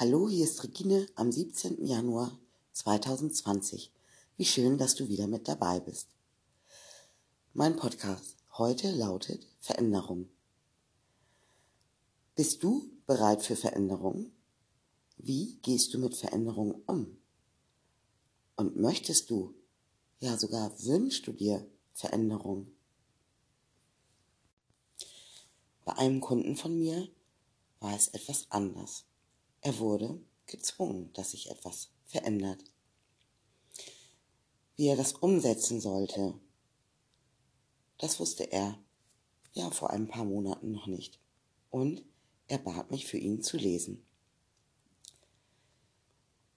Hallo, hier ist Regine am 17. Januar 2020. Wie schön, dass du wieder mit dabei bist. Mein Podcast heute lautet Veränderung. Bist du bereit für Veränderung? Wie gehst du mit Veränderung um? Und möchtest du, ja sogar wünschst du dir Veränderung? Bei einem Kunden von mir war es etwas anders. Er wurde gezwungen, dass sich etwas verändert. Wie er das umsetzen sollte, das wusste er ja vor ein paar Monaten noch nicht. Und er bat mich für ihn zu lesen.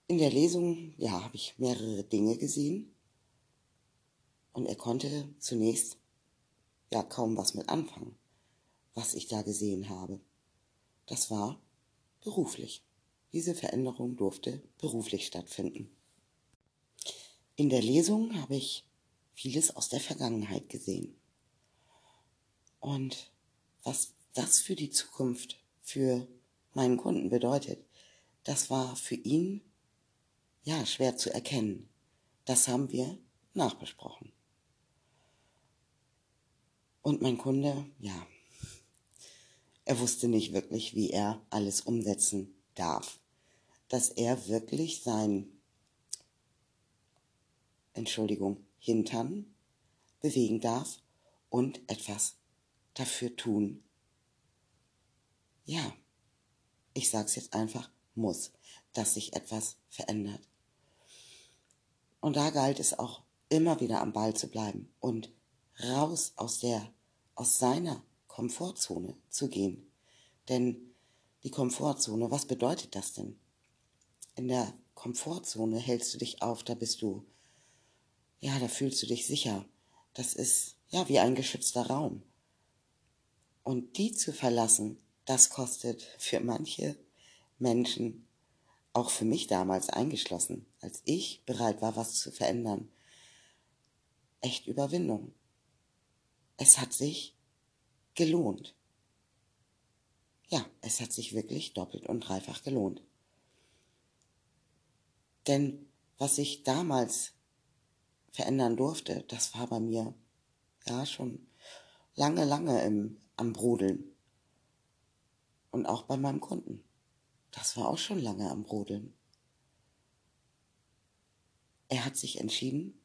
In der Lesung, ja, habe ich mehrere Dinge gesehen und er konnte zunächst ja kaum was mit anfangen, was ich da gesehen habe. Das war beruflich. Diese Veränderung durfte beruflich stattfinden. In der Lesung habe ich vieles aus der Vergangenheit gesehen. Und was das für die Zukunft, für meinen Kunden bedeutet, das war für ihn ja schwer zu erkennen. Das haben wir nachbesprochen. Und mein Kunde, ja, er wusste nicht wirklich, wie er alles umsetzen darf dass er wirklich sein, Entschuldigung, Hintern bewegen darf und etwas dafür tun. Ja, ich sag's jetzt einfach, muss, dass sich etwas verändert. Und da galt es auch immer wieder am Ball zu bleiben und raus aus der, aus seiner Komfortzone zu gehen. Denn die Komfortzone, was bedeutet das denn? In der Komfortzone hältst du dich auf, da bist du, ja, da fühlst du dich sicher. Das ist, ja, wie ein geschützter Raum. Und die zu verlassen, das kostet für manche Menschen, auch für mich damals eingeschlossen, als ich bereit war, was zu verändern, echt Überwindung. Es hat sich gelohnt. Ja, es hat sich wirklich doppelt und dreifach gelohnt. Denn was ich damals verändern durfte, das war bei mir ja schon lange, lange im, am Brodeln. Und auch bei meinem Kunden. Das war auch schon lange am Brodeln. Er hat sich entschieden,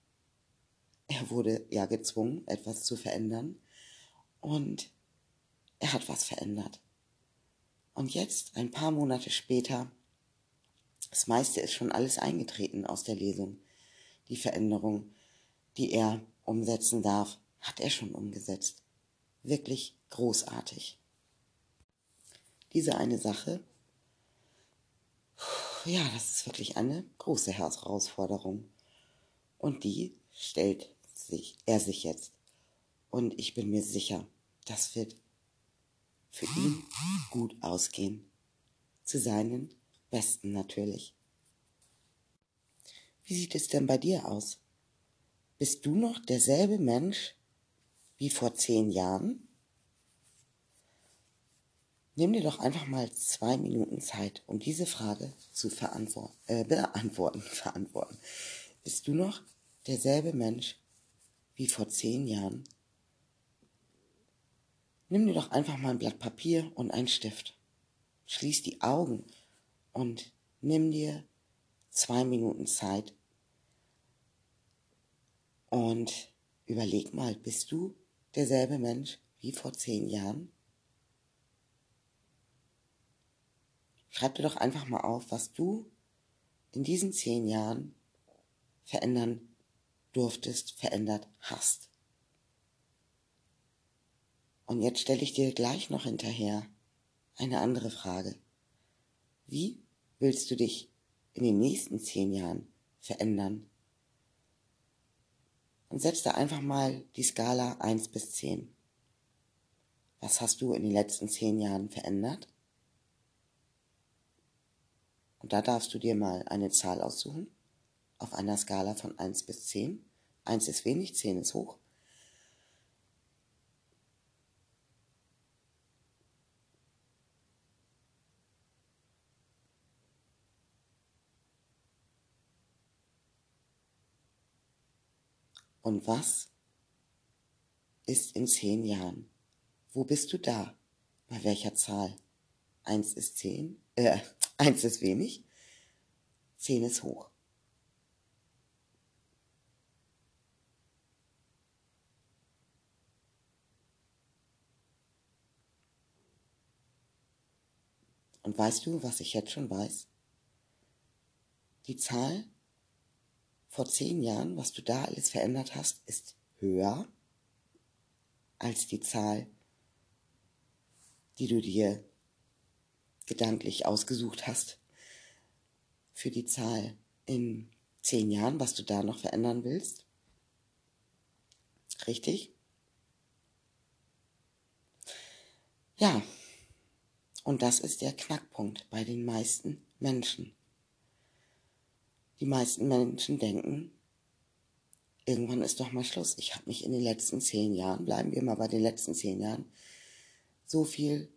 er wurde ja gezwungen, etwas zu verändern. Und er hat was verändert. Und jetzt, ein paar Monate später, das meiste ist schon alles eingetreten aus der Lesung. Die Veränderung, die er umsetzen darf, hat er schon umgesetzt. Wirklich großartig. Diese eine Sache, ja, das ist wirklich eine große Herausforderung. Und die stellt sich, er sich jetzt. Und ich bin mir sicher, das wird für ihn gut ausgehen. Zu seinen Besten natürlich. Wie sieht es denn bei dir aus? Bist du noch derselbe Mensch wie vor zehn Jahren? Nimm dir doch einfach mal zwei Minuten Zeit, um diese Frage zu äh, beantworten, verantworten. Bist du noch derselbe Mensch wie vor zehn Jahren? Nimm dir doch einfach mal ein Blatt Papier und einen Stift. Schließ die Augen und nimm dir zwei Minuten Zeit und überleg mal, bist du derselbe Mensch wie vor zehn Jahren? Schreib dir doch einfach mal auf, was du in diesen zehn Jahren verändern durftest, verändert hast. Und jetzt stelle ich dir gleich noch hinterher eine andere Frage. Wie willst du dich in den nächsten zehn Jahren verändern? Und setz da einfach mal die Skala eins bis zehn. Was hast du in den letzten zehn Jahren verändert? Und da darfst du dir mal eine Zahl aussuchen, auf einer Skala von eins bis zehn. Eins ist wenig, zehn ist hoch. Und was ist in zehn Jahren? Wo bist du da? Bei welcher Zahl? Eins ist zehn, äh, eins ist wenig, zehn ist hoch. Und weißt du, was ich jetzt schon weiß? Die Zahl vor zehn Jahren, was du da alles verändert hast, ist höher als die Zahl, die du dir gedanklich ausgesucht hast für die Zahl in zehn Jahren, was du da noch verändern willst. Richtig? Ja, und das ist der Knackpunkt bei den meisten Menschen. Die meisten Menschen denken, irgendwann ist doch mal Schluss. Ich habe mich in den letzten zehn Jahren, bleiben wir mal bei den letzten zehn Jahren, so viel,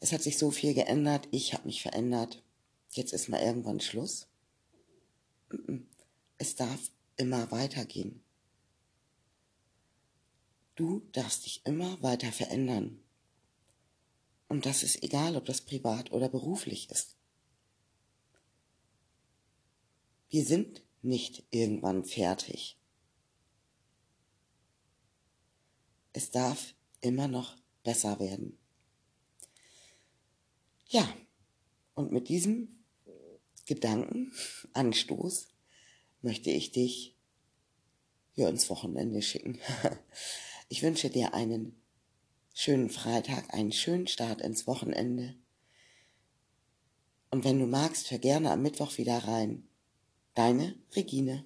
es hat sich so viel geändert, ich habe mich verändert, jetzt ist mal irgendwann Schluss. Es darf immer weitergehen. Du darfst dich immer weiter verändern. Und das ist egal, ob das privat oder beruflich ist. Wir sind nicht irgendwann fertig. Es darf immer noch besser werden. Ja, und mit diesem Gedankenanstoß möchte ich dich hier ins Wochenende schicken. Ich wünsche dir einen schönen Freitag, einen schönen Start ins Wochenende. Und wenn du magst, hör gerne am Mittwoch wieder rein. Deine Regine.